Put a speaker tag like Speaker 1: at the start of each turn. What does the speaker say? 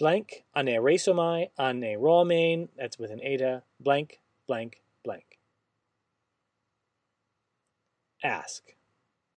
Speaker 1: blank aneresomai aneromain, that's with an eta, blank, blank, blank. Ask.